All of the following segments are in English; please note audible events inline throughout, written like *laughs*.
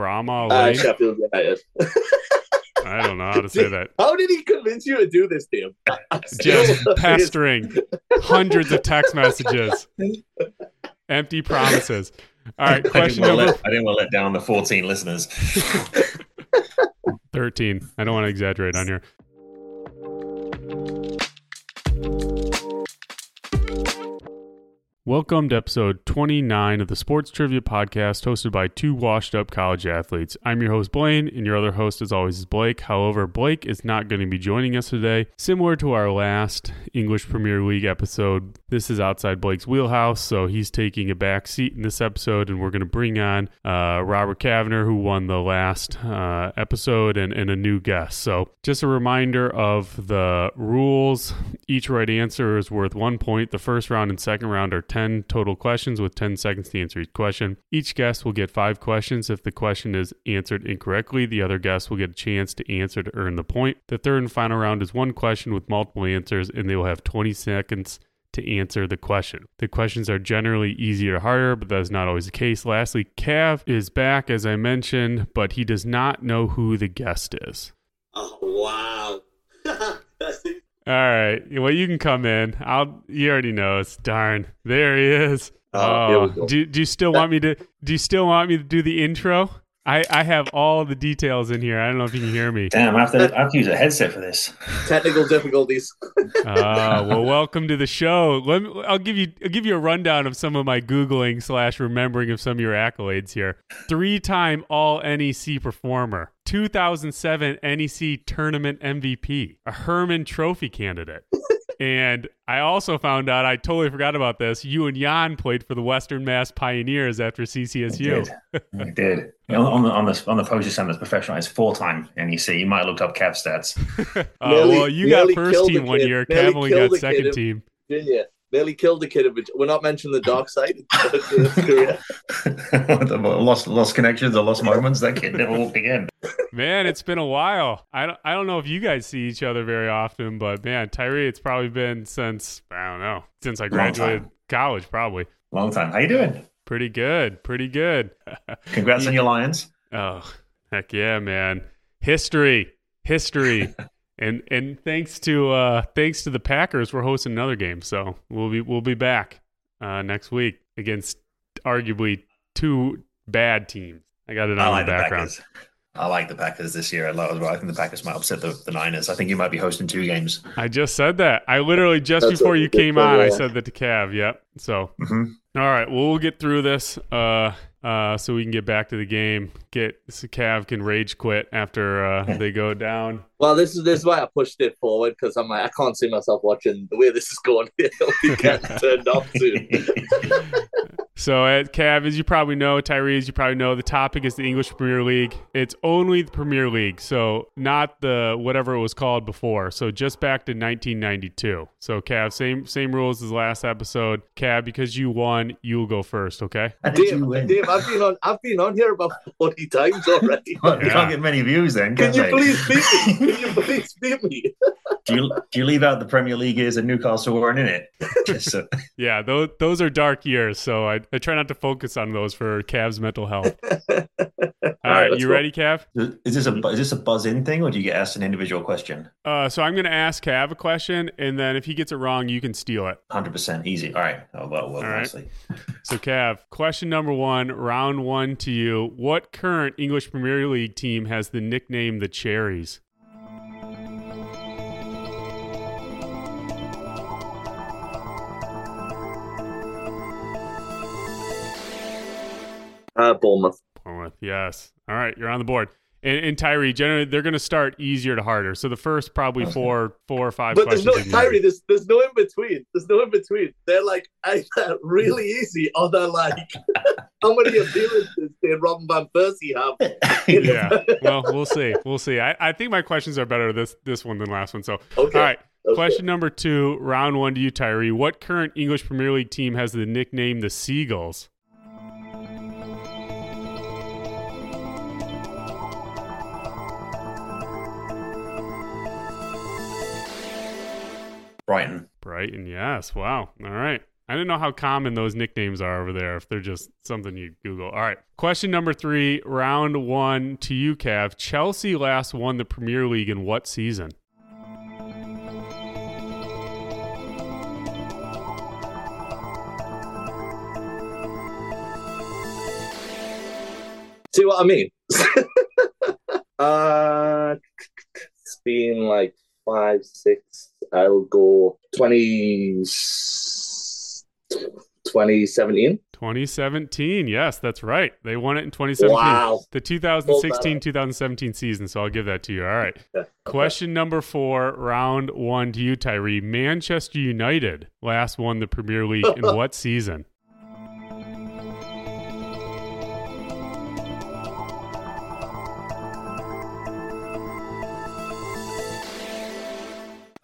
Bramall Uh. Sheffield United. I don't know how to say *laughs* that. How did he convince you to do this, Dave? I'm *laughs* Just *laughs* pestering hundreds of text messages, empty promises. All right, question to number let, I didn't want to let down the 14 listeners. 13. I don't want to exaggerate on here. Welcome to episode 29 of the Sports Trivia Podcast, hosted by two washed up college athletes. I'm your host, Blaine, and your other host, as always, is Blake. However, Blake is not going to be joining us today. Similar to our last English Premier League episode, this is outside Blake's wheelhouse, so he's taking a back seat in this episode, and we're going to bring on uh, Robert Kavanagh, who won the last uh, episode, and, and a new guest. So, just a reminder of the rules each right answer is worth one point. The first round and second round are 10 total questions with 10 seconds to answer each question. Each guest will get five questions. If the question is answered incorrectly, the other guest will get a chance to answer to earn the point. The third and final round is one question with multiple answers, and they will have 20 seconds to answer the question. The questions are generally easier or harder, but that is not always the case. Lastly, Cav is back, as I mentioned, but he does not know who the guest is. Oh, wow. *laughs* That's. All right. Well, you can come in. I'll. You already knows. Darn. There he is. Oh, Oh, do do you still want me to? Do you still want me to do the intro? I I have all the details in here. I don't know if you can hear me. Damn, I have, to, I have to use a headset for this. Technical difficulties. Uh, *laughs* well, welcome to the show. Let me, I'll give you I'll give you a rundown of some of my googling slash remembering of some of your accolades here. Three time All NEC performer, 2007 NEC Tournament MVP, a Hermann Trophy candidate. *laughs* And I also found out, I totally forgot about this. You and Jan played for the Western Mass Pioneers after I CCSU. did. I did. On, on the on the on the post you sent us professional, it's four time NEC. You might have looked up Cav stats. *laughs* Uh, Nearly- well, you got first team one year. Nearly Cav only got second kid. team. Didn't you? Nearly killed the kid. in bet- We're not mentioning the dark side of career. The *laughs* lost lost connections or lost moments. That kid never walked again. Man, it's been a while. I don't, I don't know if you guys see each other very often, but man, Tyree, it's probably been since I don't know since I graduated college. Probably Long time. How you doing? pretty good, pretty good. *laughs* Congrats on your Lions. oh, heck yeah, man! History, history, *laughs* and and thanks to uh thanks to the Packers, we're hosting another game, so we'll be we'll be back uh next week against arguably two bad teams. I got it I on like the the background. Packers. I like the Packers this year a lot as well. I think the Packers might upset the, the Niners. I think you might be hosting two games. I just said that. I literally just That's before you came for on, I said that to Cav. Yep. So, hmm all right. Well, we'll get through this. Uh, uh, so we can get back to the game. Get so Cav can rage quit after uh, they go down. Well, this is this is why I pushed it forward because I'm like I can't see myself watching the way this is going. *laughs* It'll be *laughs* getting turned off soon. *laughs* So, at Cav, as you probably know, Tyree, as you probably know, the topic is the English Premier League. It's only the Premier League, so not the whatever it was called before. So just back to 1992. So, Cav, same same rules as last episode. Cav, because you won, you will go first. Okay. How did Dave, win? Dave, I've been on I've been on here about forty times already. Well, you Yeah. can't get many views then, Can can, you please beat me? Can you please beat me? do you do you leave out the Premier League years and Newcastle weren't in it? *laughs* Just so, *laughs* Yeah, those those are dark years, so I, I try not to focus on those for Cav's mental health. *laughs* All right, you go. ready, Cav? is this a is this a buzz in thing or do you get asked an individual question? Uh, so I'm going to ask Cav a question, and then if he gets it wrong, you can steal it. Hundred percent easy. All right. Oh, well, well, All right. So, Cav, question number one, round one to you. What current English Premier League team has the nickname the Cherries? Uh, Bournemouth. Bournemouth, yes. All right, you're on the board. And, and Tyree, generally, they're going to start easier to harder. So the first probably *laughs* four, four or five But there's questions. no. Tyree. There's there's no in between. There's no in between. They're like *laughs* either really easy or they're like *laughs* how many appearances did Robin van Persie have? yeah. Well, we'll see. We'll see. I, I think my questions are better this this one than last one. So, Okay. all right. okay. Question number two, round one to you, Tyree. What current English Premier League team has the nickname the Seagulls? Brighton. Brighton, yes. Wow. All right. I didn't know how common those nicknames are over there, if they're just something you Google. All right. Question number three, round one to you, Cav. Chelsea last won the Premier League in what season? See what I mean? *laughs* uh, it's been like five, six. I'll go 20, 2017. 2017. Yes, that's right. They won it in 2017. Wow. The 2016 2017 season. So I'll give that to you. All right. Question number four, round one to you, Tyree. Manchester United last won the Premier League in *laughs* what season?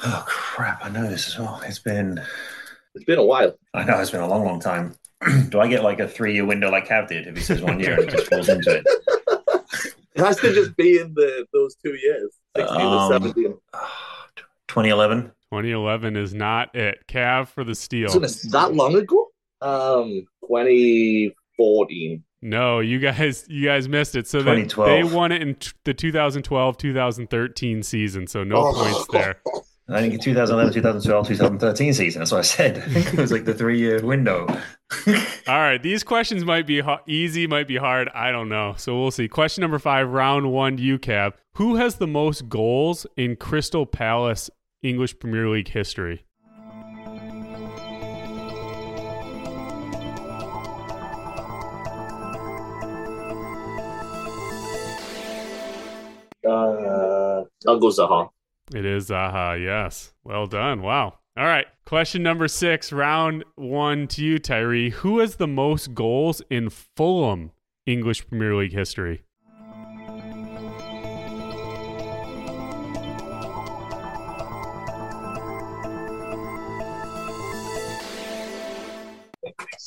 Oh crap! I know this as well. It's been It's been a while. I know it's been a long, long time. *clears throat* Do I get like a three-year window like Cav did? If he says one year and it just falls into it. It has to just be in the those two years, 16 Um, to 17. 2011. 2011 is not it. Cav for the steal. So it's that long ago? Um, 2014. No, you guys, you guys missed it. So they, they won it in t- the 2012-2013 season. So no Oh. points there. *laughs* I think in 2011, 2012, 2013 season. That's what I said. I think it was like the three-year window. *laughs* All right, these questions might be ho- easy, might be hard. I don't know. So we'll see. Question number five, round one to you, Who has the most goals in Crystal Palace English Premier League history? Uh, I'll go Zaha. It is Zaha. Yes. Well done. Wow. All right. Question number six, round one to you, Tyree. Who has the most goals in Fulham English Premier League history?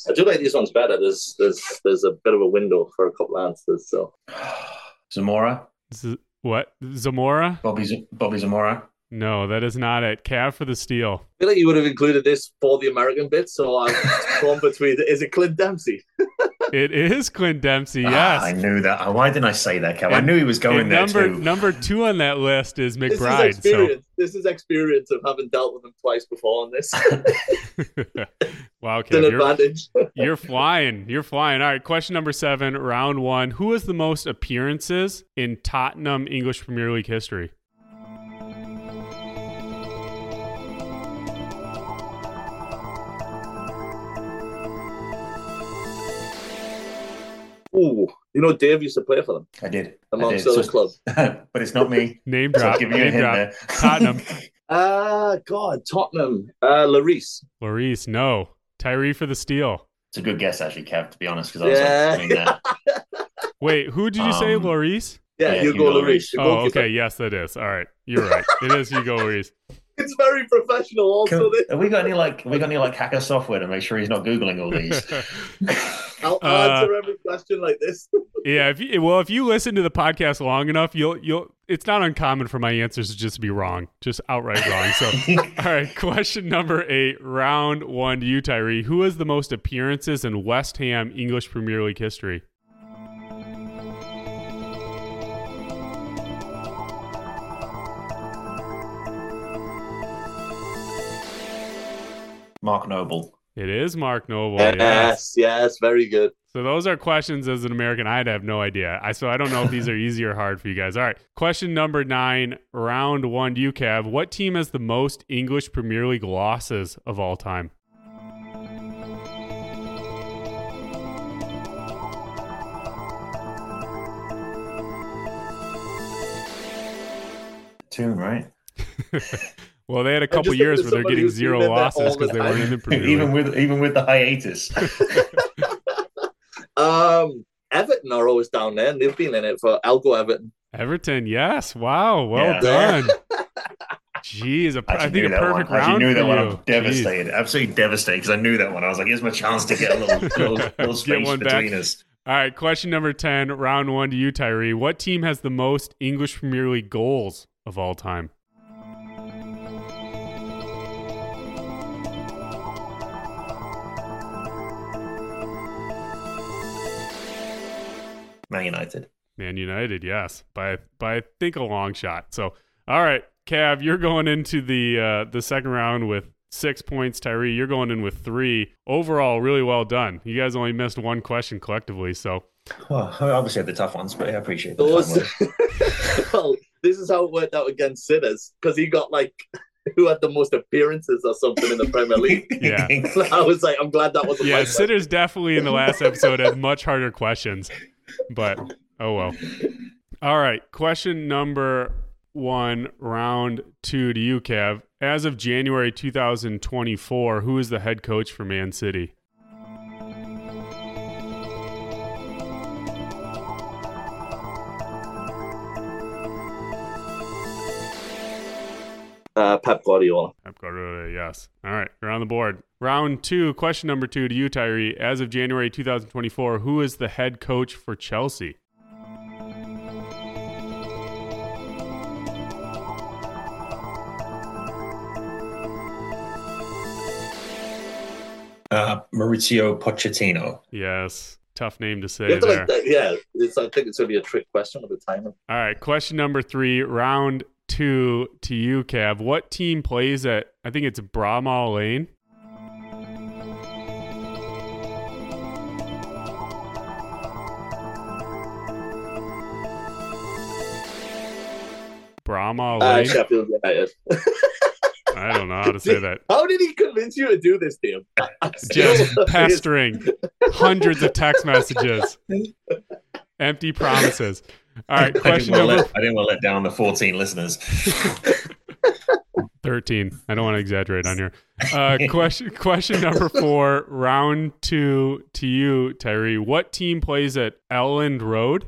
I do like these ones better. There's there's there's a bit of a window for a couple answers. So *sighs* Zamora, Z- what? Zamora? Bobby, Z- Bobby Zamora. No, that is not it. Cav for the steal. I feel like you would have included this for the American bit. So I'm torn *laughs* between. Is it Clint Dempsey? It is Clint Dempsey. Ah, Yes. I knew that. Why didn't I say that, Cav? I knew he was going And there number too. number two on that list is McBride. This is McBride. experience. This is experience of having dealt with him twice before on this. *laughs* Wow, it's an you're, advantage. *laughs* you're flying. You're flying. All right, question number seven, round one. Who has the most appearances in Tottenham English Premier League history? Ooh, you know Dave used to play for them I did. I did. amongst other So- clubs. *laughs* but it's not me. *laughs* Name So drop. I'll give you a Name hint drop. there. Tottenham. *laughs* Ah, God, Tottenham. Uh, Lloris. Lloris, no. Tyree for the steal. It's a good guess, actually, Kev, to be honest, because I was Yeah. like, doing that. Wait, who did you say, Um, Lloris? Yeah, Yeah, Hugo Hugo Lloris. the Oh, okay. Yes, that is. All right. You're right. It is Hugo Lloris. It's very professional. Also, Can- have we got any like have we got any like hacker software to make sure he's not googling all these? I'll Uh, answer every question like this. *laughs* Yeah, if you, well, if you listen to the podcast long enough, you'll you'll. It's not uncommon for my answers to just be wrong, just outright wrong. So, *laughs* all right, question number eight, round one to you, Tyree. Who has the most appearances in West Ham English Premier League history? Mark Noble. It is Mark Noble. Yes. yes, yes, very good. So those are questions as an American. I'd have no idea. I so I don't know if these are *laughs* easy or hard for you guys. All right, question number nine, round one to you, Cav. What team has the most English Premier League losses of all time? Tune, right? *laughs* Well, they had a couple years where they're getting zero been in there losses all the because they weren't in the Premier League. even with even with the hiatus. *laughs* Um, Everton are always down there, and they've been in it for. I'll go Everton. Everton, yes. Wow, well Yeah. done. *laughs* Jeez, a, I actually think a that one. perfect I actually round knew for that one. you. I'm Jeez. devastated, absolutely devastated, because I knew that one. I was like, "Here's my chance to get a little, *laughs* little, little space one back. between us." All right, question number 10, round one to you, Tyree. What team has the most English Premier League goals of all time? Man United. Man United, yes, by by I think a long shot. So, all right, Cav, you're going into the uh, the second round with six points. Tyree, you're going in with three. Overall, really well done. You guys only missed one question collectively, so Well, I obviously had the tough ones, but I appreciate that. Those, *laughs* well, this is how it worked out against Sitters because he got like *laughs* who had the most appearances or something in the Premier *laughs* League. Yeah. So I was like, I'm glad that wasn't yeah, my Sitters definitely in the last episode had much harder questions, but oh well. All right, question number one, round two to you, Cav. As of January 2024, who is the head coach for Man City? Uh, Pep Guardiola. Pep Guardiola, yes. All right, you're on the board. Round two, question number two to you, Tyree. As of January 2024, who is the head coach for Chelsea? Uh, Maurizio Pochettino. Yes, tough name to say to, there. like, yeah, it's, I think it's going to be a trick question with the timing. All right, question number three, round two to you, Cav. What team plays at, I think it's Bramall Lane? Bramall Uh, Lane? Sheffield United. *laughs* I don't know how to say that. How did he convince you to do this, Tim? *laughs* Just pestering hundreds of text messages, empty promises. All right, *laughs* I didn't, question want to number let, I didn't want to let down the 14 listeners. *laughs* 13. I don't want to exaggerate on here. Uh, *laughs* question question number four, round two to you, Tyree. What team plays at Elland Road?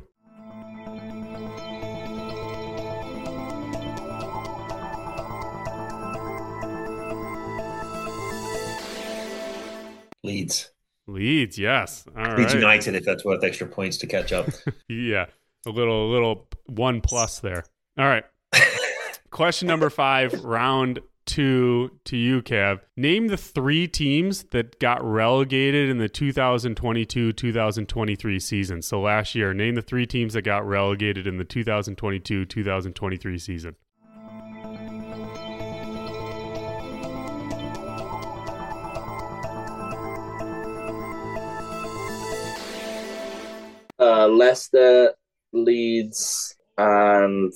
Leeds. Leeds, yes. All Leeds right. United, if that's worth extra points to catch up. Yeah, a little little one plus there. All right. *laughs* Question number five, round two to you, Cav. Name the three teams that got relegated in the 2022 2023 season. So last year, name the three teams that got relegated in the 2022 2023 season. Uh, Leicester, Leeds, and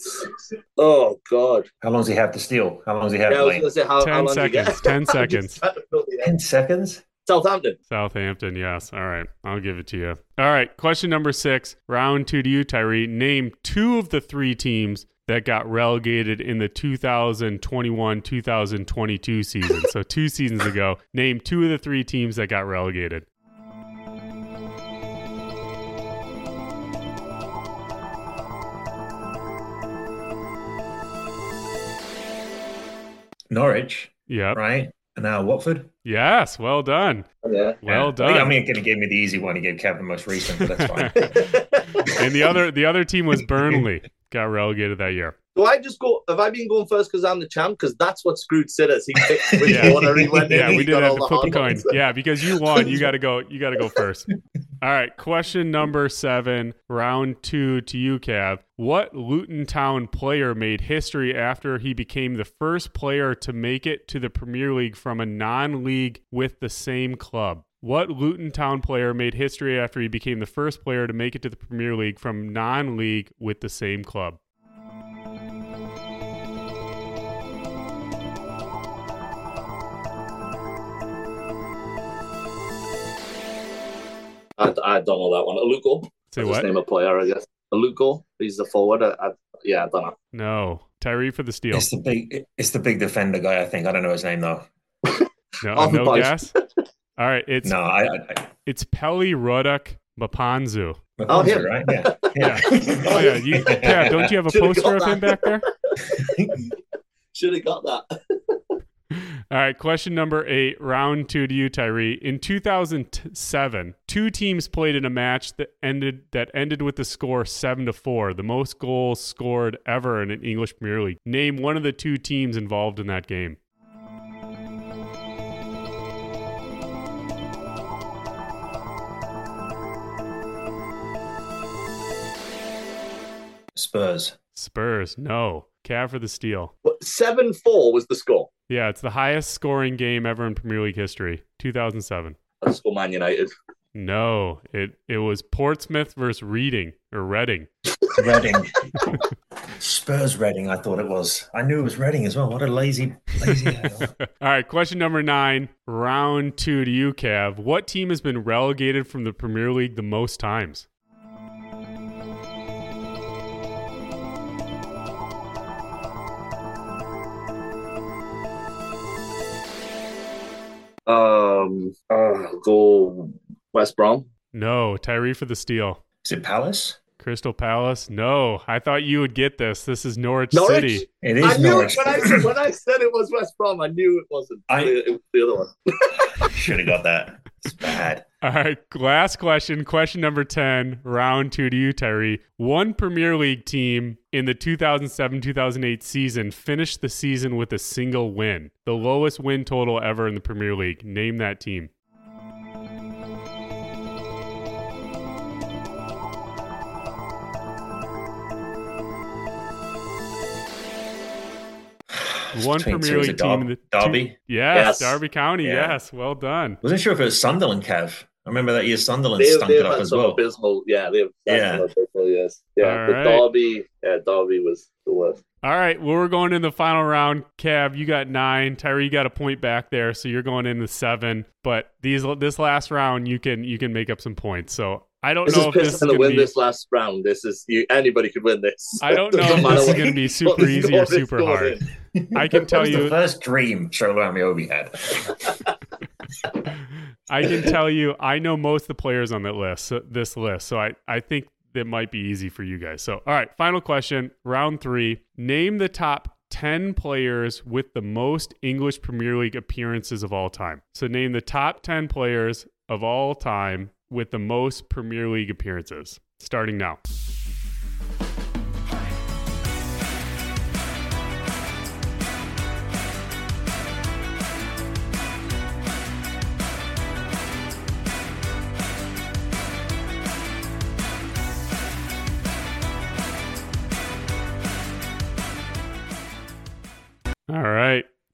oh god, How long does he have to steal? How long does he have yeah, I to was going to say how, how 10 long do get? seconds. 10 *laughs* seconds. had to know the 10 seconds? Southampton. Southampton, yes. All right. I'll give it to you. All right. Question number six, round two to you, Tyree. Name two of the three teams that got relegated in the 2021 2022 season. so, two seasons ago. Name two of the three teams that got relegated. Norwich, Yeah. right? And now Watford. Yes. Well done. Oh, yeah. Well Yeah. done. I mean, he gave me the easy one. He gave Kev the most recent, but that's fine. *laughs* and the other the other team was Burnley. Got relegated that year. Do I just go? Have I been going first because I'm the champ? Because that's what screwed Sitters. He picked *laughs* which Yeah. order he went in. *laughs* Yeah, we did have to the flip a coin. Yeah, because you won, you *laughs* got to go. You got to go first. All right, question number seven, round two to you, Cav. What Luton Town player made history after he became the first player to make it to the Premier League from a non-league with the same club? What Luton Town player made history after he became the first player to make it to the Premier League from non-league with the same club? I, I don't know that one. A Lugo. Say Just what? name a player, I guess. A Lugo. He's the forward. I, I, yeah, I don't know. No, Tyree for the steal. It's the big, it's the big defender guy. I think I don't know his name though. No, *laughs* Off no post. guess. All right, it's No, I, I, I it's Pelly Ruddock Mpanzu. Oh, Mpanzu, him. right? Yeah, *laughs* Yeah. Oh yeah, you, *laughs* yeah. Don't you have a Should've poster got of him back there? Should have got that. All right, question number eight, round two to you, Tyree. In 2007, two teams played in a match that ended that ended with the score seven to four, the most goals scored ever in an English Premier League. Name one of the two teams involved in that game. Spurs. Spurs. No. Cav for the steal. Seven four was the score. Yeah, it's the highest scoring game ever in Premier League history. 2007. Let's go Man United. No, it it was Portsmouth versus Reading or Reading. *laughs* Reading. Spurs Reading, I thought it was. I knew it was Reading as well. What a lazy, lazy. *laughs* All right, question number nine, round two to you, Cav. What team has been relegated from the Premier League the most times? Um, uh, go West Brom. No, Tyree for the steal. Is it Palace? Crystal Palace? No, I thought you would get this. This is Norwich, Norwich? City. It is I knew Norwich. it when I, when I said it was West Brom. I knew it wasn't. I- it was the other one. *laughs* Should have got that. It's bad. All right, last question. Question number 10, round two to you, Tyree. One Premier League team in the 2007 2008 season finished the season with a single win, the lowest win total ever in the Premier League. Name that team. One Premier League team Derby? in the Derby? Yes, Yes. Derby County. Yeah. Yes, well done. Wasn't sure if it was Sunderland, Kev. I remember that year Sunderland They, stunk they've it up as well. abysmal. Yeah, they've Yeah. some abysmal years. Yeah, All the right. Derby. Yeah, Derby was the worst. All right, well, we're going in the final round. Cav, you got nine. Tyree, you got a point back there, so you're going into seven. But these this last round, you can you can make up some points. So I don't This know is if this is pissing to going win to be. this last round. This is you. Anybody could win this. I don't *laughs* know if this is going to be *laughs* super the easy or super hard. I can That tell was you. the first dream Shola Ameobi had. *laughs* I can tell you, I know most of the players on that list, so- this list, so I, I think that might be easy for you guys. So, all right, final question, round three. Name the top 10 players with the most English Premier League appearances of all time. So, name the top 10 players of all time with the most Premier League appearances, starting now.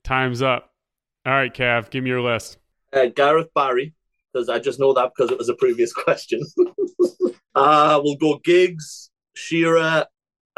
Time's up. All right, Cav, give me your list. Uh, Gareth Barry, because I just know that because it was a previous *laughs* question. *laughs* uh, we'll go Giggs, Shearer,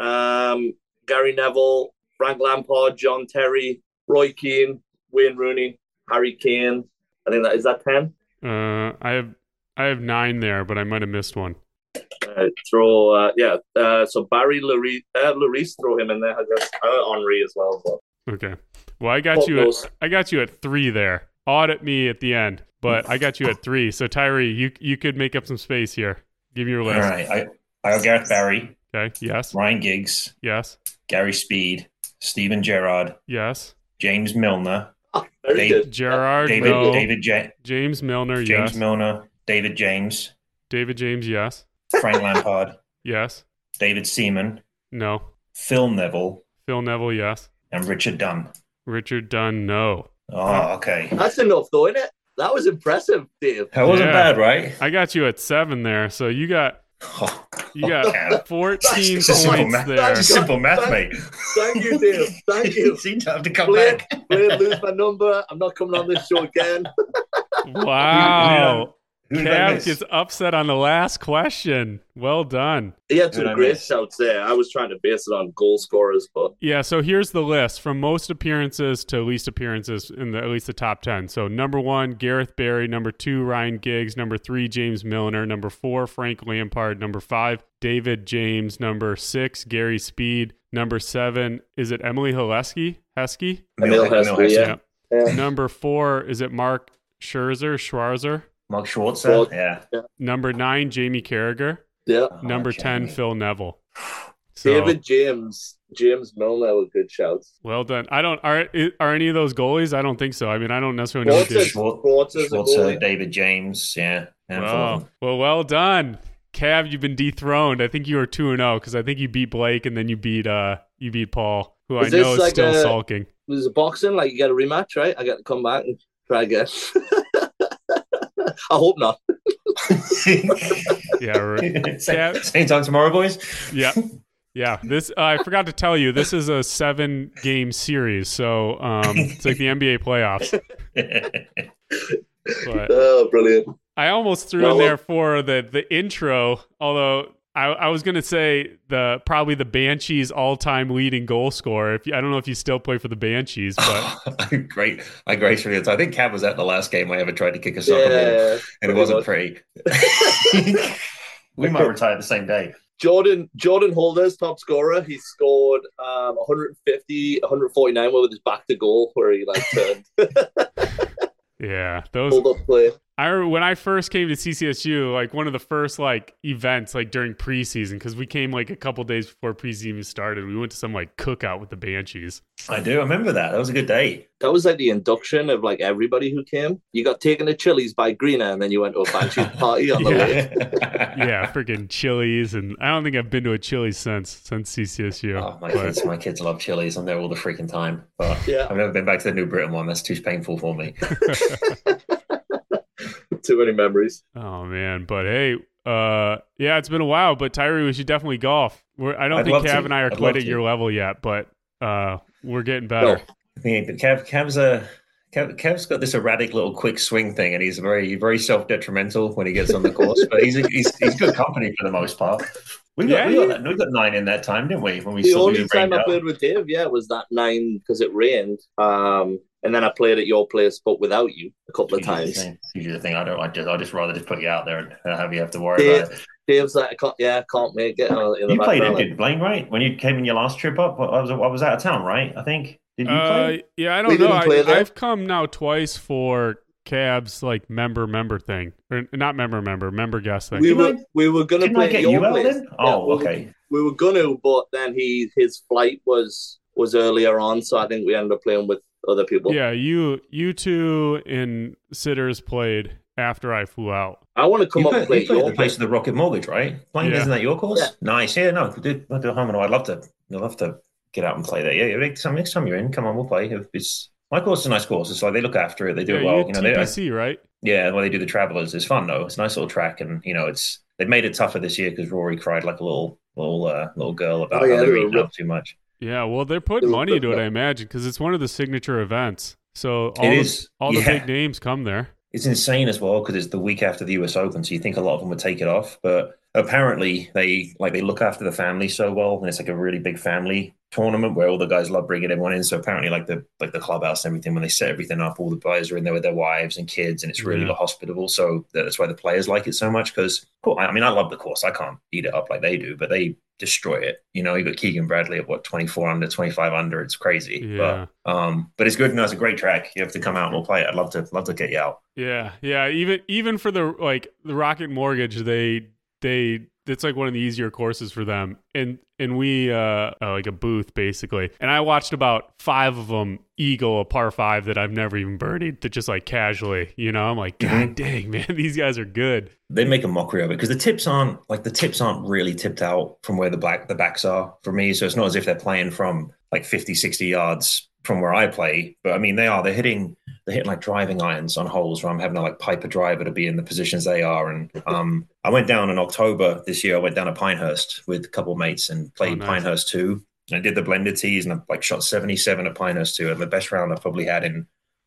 um, Gary Neville, Frank Lampard, John Terry, Roy Keane, Wayne Rooney, Harry Kane. I think that is that ten. Uh, I have I have nine there, but I might have missed one. Uh, throw uh, yeah. Uh, so Barry, Lloris, uh, Lloris, throw him in there. I guess uh, Henri as well. But Okay. Well, I got Both you. At. I got you at three there. Audit me at the end, but I got you at *laughs* three. So Tyree, you you could make up some space here. Give me your All list. right. I, I got Gareth Barry, Okay. Yes. Ryan Giggs, Yes. Gary Speed, Steven Gerrard, Yes. James Milner, *laughs* very Dave- good. Gerrard. David no. David Ja- James Milner. James yes. Milner, David James, David James. Yes. Frank Lampard, *laughs* Yes. David Seaman, No. Phil Neville, Phil Neville. Yes. and Richard Dunne. Richard Dunne. No. Oh, okay. That's enough, though, isn't it? That was impressive, Dave. That wasn't Yeah. bad, right? I got you at seven there. So you got Oh, you got yeah. *laughs* fourteen It's a simple points math. there. It's simple math, Thank- mate. Thank you, Dave. *laughs* Thank you. seem to have to come Blaine, back. Blaine, lose my number. I'm not coming on this show again. *laughs* Wow. Who did Cav gets upset on the last question. Well done. Yeah, had Who'd I great shouts there. I was trying to base it on goal scorers, but Yeah, so here's the list from most appearances to least appearances in the, at least the top 10. So number one, Gareth Barry. Number two, Ryan Giggs. Number three, James Milner. Number four, Frank Lampard. Number five, David James. Number six, Gary Speed. Number seven, is it Emily Haleski? Heskey? Emile Heskey, yeah. Yeah. Number four, is it Mark Scherzer? Schwarzer? Mark Schwarzer. Well- yeah. Number nine, Jamie Carragher. yeah. Oh, Number 10, Phil Neville. *sighs* So, David James, James Milner were good shouts. Well done. I don't are are any of those goalies? I don't think so. I mean, I don't necessarily know. who did- Schwarzer, Schwar- a David James. Yeah. And Wow. Well, well done, Cav. You've been dethroned. I think you were two and zero because I think you beat Blake and then you beat uh you beat Paul, who Is I know this is like still a- sulking. There's a boxing, like you get a rematch, right? I got to come back and try again. *laughs* *laughs* I hope not. *laughs* Yeah, right. *laughs* same, same time tomorrow, boys. yeah, Yeah, this uh, I forgot to tell you. This is a seven game series, so um, it's like the NBA playoffs. But Oh, brilliant. I almost threw Well, in there for the the intro, although I, I was gonna say the probably the Banshees all time leading goal scorer. If you, I don't know if you still play for the Banshees, *laughs* but Great. I gracefully. I think Cav was at the last game I ever tried to kick a soccer ball, and it wasn't much. pretty. *laughs* we might retire the same day. Jordan Jordan Holder's top scorer. He scored um, 150, 149 with his back to goal, where he like turned *laughs* yeah, those hold up play. I remember when I first came to CCSU, like one of the first like events like during preseason because we came like a couple days before preseason even started. We went to some like cookout with the Banshees. I do remember that. That was a good day. That was like the induction of like everybody who came. You got taken to Chili's by Greener, and then you went to a Banshees *laughs* party on the Yeah. way. *laughs* Yeah, freaking Chili's, and I don't think I've been to a Chili's since since CCSU. Oh, my but- kids, my kids love Chili's. I'm there all the freaking time. But Yeah. I've never been back to the New Britain one. That's too painful for me. *laughs* Too many memories. Oh man, but hey, uh, yeah, it's been a while. But Tyree, we should definitely golf. We're, I don't I'd think Cav to. and I are I'd quite at to. your level yet, but uh, we're getting better. No. Yeah, but Kev, Kev's a Kev, Kev's got this erratic little quick swing thing, and he's very very self detrimental when he gets on the course. But he's he's he's good company for the most part. We got, Yeah, we, got that, we got nine in that time, didn't we? When we The saw only we time I played with Dave, yeah, was that nine because it rained. Um, and then I played at your place, but without you a couple of times. usually the thing. I don't. I just. I just rather just put you out there and uh, have you have to worry Dave, about it. Dave's like, I can't, yeah, I can't make it. uh, In the You played it, background, like, did Blaine? Right when you came in your last trip up, I was I was out of town, right? I think. Did you Uh, play? yeah, I don't know. I, I've come now twice for Cav's like member member thing, or not member member member guest thing. we Didn't were I- we were gonna Didn't play I get at your you out place. then? Oh, we were- okay. we were gonna, but then he his flight was was earlier on, so I think we ended up playing with other people. Yeah, you you two and Sitters played after I flew out. I want to come you up play, play you at played your the place place. of the Rocket Mortgage, right? Blaine, Yeah. isn't that your course? Yeah. Nice. Yeah, no, dude, I do home and I'd love to. I'd love to get out and play there. Yeah, next time, next time you're in, come on, we'll play. It's my course is a nice course. It's like they look after it. They do yeah, it well. you You know, they, TPC, right? yeah, well, they do the travelers. It's fun though. It's a nice little track, and you know, it's they've made it tougher this year because Rory cried like a little little uh, little girl about Oh, yeah, how they they're were eating up too much. Yeah, well, they're putting money into it, I imagine, because it's one of the signature events. So all It the, is, all the yeah. big names come there. It's insane as well because it's the week after the US Open, so you think a lot of them would take it off, but apparently they like they look after the family so well, and it's like a really big family tournament where all the guys love bringing everyone in. So apparently, like the like the clubhouse and everything, when they set everything up, all the guys are in there with their wives and kids, and it's really Yeah. hospitable. So that's why the players like it so much. Because cool, I mean, I love the course. I can't eat it up like they do, but they destroy it. You know, you got Keegan Bradley at what twenty four under, twenty five under. It's crazy. Yeah. But um, but it's good. and it's a great track. You have to come out and we'll play it. I'd love to love to get you out. Yeah, yeah. Even even for the like the Rocket Mortgage, they they it's like one of the easier courses for them. And and we uh, uh like a booth basically. And I watched about five of them eagle a par five that I've never even birdied to just like casually. You know, I'm like, God Mhm. dang *laughs* man, these guys are good. they make a mockery of it because the tips aren't like the tips aren't really tipped out from where the black the backs are for me so it's not as if they're playing from like 50 60 yards from where i play but i mean they are they're hitting they're hitting like driving irons on holes where i'm having to like pipe a driver to be in the positions they are and um i went down in october this year i went down to pinehurst with a couple of mates and played Oh, nice. pinehurst 2 and i did the blended tees and i like shot 77 at pinehurst 2 and the best round i've probably had in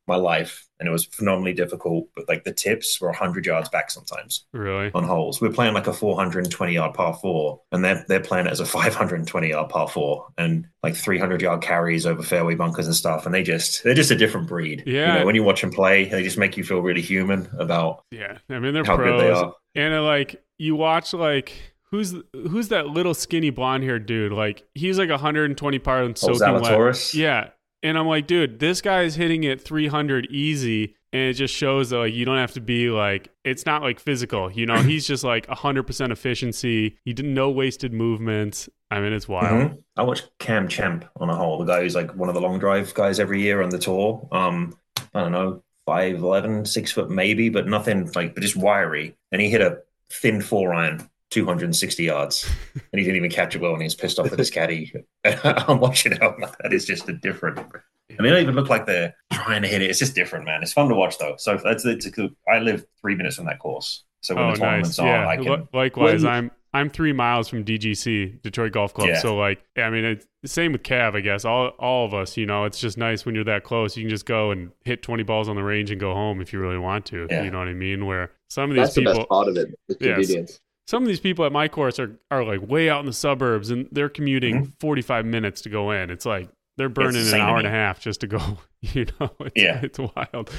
my life and it was phenomenally difficult but like the tips were 100 yards back sometimes Really? on holes. We're playing like a 420 yard par four, and they're they're playing it as a 520 yard par four, and like 300 yard carries over fairway bunkers and stuff. And they just they're just a different breed. Yeah. You know, when you watch them play, they just make you feel really human about Yeah. I mean they're how pros. good they are. And uh, like you watch like who's who's that little skinny blonde haired dude? Like he's like 120 par and Oh, soaking wet. Yeah. And I'm like, dude, this guy is hitting it 300 easy. And it just shows that like you don't have to be like it's not like physical, you know. He's just like 100% efficiency. He did no wasted movements. I mean, it's wild. Mhm. I watch Cam Champ on a hole, the guy who's like one of the long drive guys every year on the tour. Um, I don't know, 5'11, six foot maybe, but nothing like, but just wiry. And he hit a thin four iron, 260 yards, and he didn't even catch it well, and he was pissed off at his caddy. *laughs* I'm watching it, I'm like, that is just a different. And they don't even look like they're trying to hit it. It's just different, man. It's fun to watch though. So that's it's a good. I live three minutes from that course, so when Oh, the tournaments nice. on, Yeah. I can. Li- likewise, When- I'm I'm three miles from DGC, Detroit Golf Club. Yeah. So like, I mean, it's the same with Cav, I guess. All all of us, you know, it's just nice when you're that close. You can just go and hit 20 balls on the range and go home if you really want to. Yeah. You know what I mean? Where some of these That's the people, best part of it. The Yes. Some of these people at my course are are like way out in the suburbs and they're commuting Mm-hmm. 45 minutes to go in. It's like they're burning an hour and a half just to go. *laughs* You know, it's, Yeah. it's wild.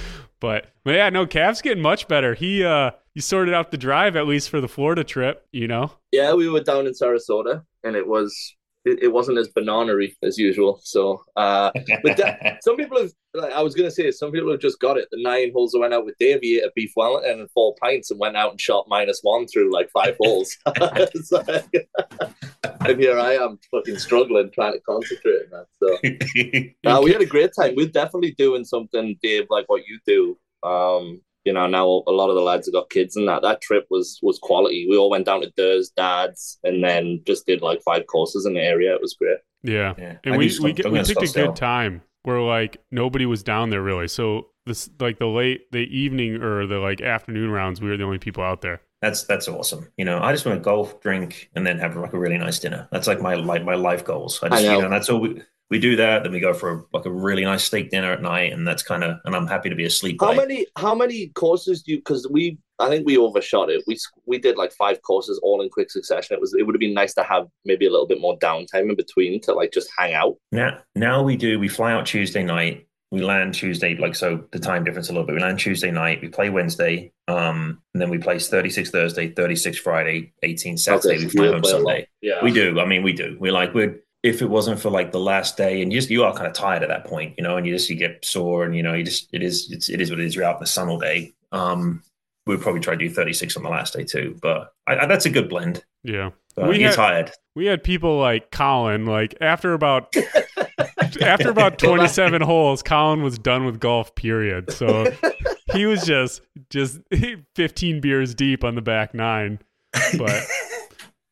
But but yeah, no, Cav's getting much better. He uh he sorted out the drive at least for the Florida trip. You know. Yeah, we were down in Sarasota, and it was it, it wasn't as banana-y as usual. So, uh, but that, *laughs* some people have. Like, I was gonna say, some people have just got it. The nine holes that went out with Dave, he ate a beef Wellington and four pints, and went out and shot minus one through like five *laughs* holes. *laughs* It's like- *laughs* and here I am, fucking struggling, trying to concentrate on that. So. Uh, we had a great time. We're definitely doing something, Dave, like what you do. Um, you know, now a lot of the lads have got kids and that. That trip was was quality. We all went down to Dur's dad's and then just did like five courses in the area. It was great. Yeah. Yeah. And I we do we, get, we picked a good time where like nobody was down there really. So this like the late the evening or the like afternoon rounds, we were the only people out there. That's that's awesome. You know, I just want to golf, drink, and then have like a really nice dinner. That's like my like my life goals. I just I know. you know that's all we we do that. Then we go for a, like a really nice steak dinner at night, and that's kind of and I'm happy to be asleep. How late. many how many courses do you? Because we, I think we overshot it. We we did like five courses all in quick succession. It was it would have been nice to have maybe a little bit more downtime in between to like just hang out. Now, now we do. We fly out Tuesday night. We land Tuesday, like so. The time difference a little bit. We land Tuesday night. We play Wednesday, um, and then we play 36 Thursday, 36 Friday, 18 Saturday. Okay, we fly home play a lot. Sunday. Yeah, We do. I mean, we do. We're like we're. If it wasn't for like the last day, and you just you are kind of tired at that point, you know, and you just you get sore, and you know, you just it is it's, it is what it is. You're out in the sun all day. Um, we'd probably try to do 36 on the last day too, but I, I, that's a good blend. Yeah. But We had- tired. We had people like Colin, like after about *laughs* after about twenty seven holes, Colin was done with golf, period. So he was just just *laughs* fifteen beers deep on the back nine. But *laughs*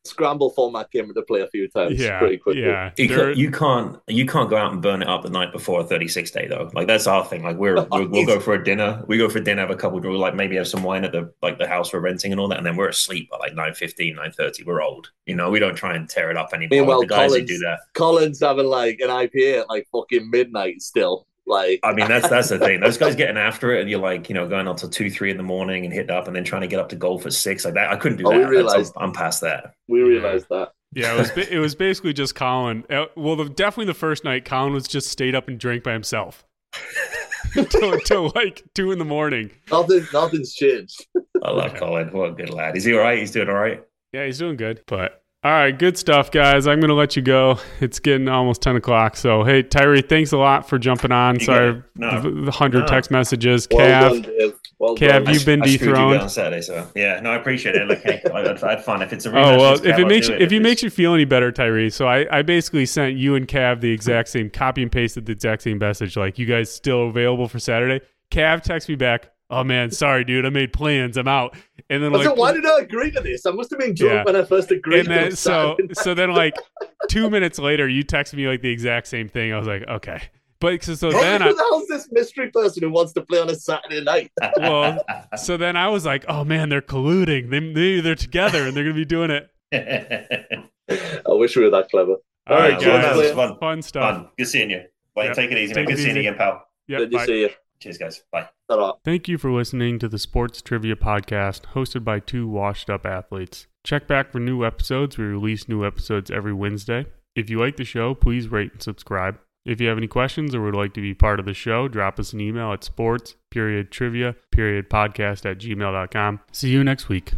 scramble format came into play a few times. yeah, pretty quickly. yeah. You, can't, you can't you can't go out and burn it up the night before a 36 day though. Like that's our thing. Like we're, *laughs* we're we'll go for a dinner. We go for dinner, have a couple. We'll like maybe have some wine at the like the house we're renting and all that, and then we're asleep by like 9.15, 9.30. We're old. You know, we don't try and tear it up anymore. Meanwhile, Like the guys who Collins- do that. Colin's having like an IPA at like fucking midnight still. Like I mean, that's that's the thing. Those guys *laughs* getting after it, and you're like, you know, going up till two, three in the morning and hitting up, and then trying to get up to golf at six like that. I couldn't do Oh, that. That's- realized- I'm, I'm past that. we realized that. Yeah, it was it was *laughs* basically just Colin. Uh, Well, the, definitely the first night, Colin was just stayed up and drank by himself *laughs* till, till like two in the morning. Nothing nothing's changed. I love Colin. What a good lad. Is he all right? He's doing all right. Yeah, he's doing good. But all right, good stuff, guys. I'm gonna let you go. It's getting almost ten o'clock. So hey, Tyree, thanks a lot for jumping on. You Sorry. No. the, the hundred No. text messages. Well Cav, done, Well Cav, done. You've been I dethroned. on Saturday, so yeah, no, I appreciate it. Like, hey, *laughs* I, I had fun. If it's a Oh well, if Cav, it makes you, if it makes you feel any better, Tyree. So I, I basically sent you and Cav the exact same copy and pasted the exact same message. Like you guys still available for Saturday? Cav texts me back. Oh man, sorry, dude. I made plans. I'm out. And then I like, said, why did I agree to this? I must have been drunk Yeah. when I first agreed and then it. so so then like two minutes later, you text me like the exact same thing. I was like, okay. But so, so then Who I the hell's this mystery person who wants to play on a Saturday night? *laughs* well, so then I was like, oh man, they're colluding. They they they're together and they're gonna be doing it. I wish we were that clever. All All right, right, Well, guys. that was fun. Fun stuff. Fun. Good seeing you. Wait, Yep. take it easy, Take man. Good seeing you again, pal. Yep, Good to see you. Cheers, guys. Bye. Thank you for listening to the Sports Trivia Podcast hosted by two washed up athletes. Check back for new episodes. We release new episodes every Wednesday. If you like the show, please rate and subscribe. If you have any questions or would like to be part of the show, drop us an email at sports period trivia period podcast at gmail.com. See you next week.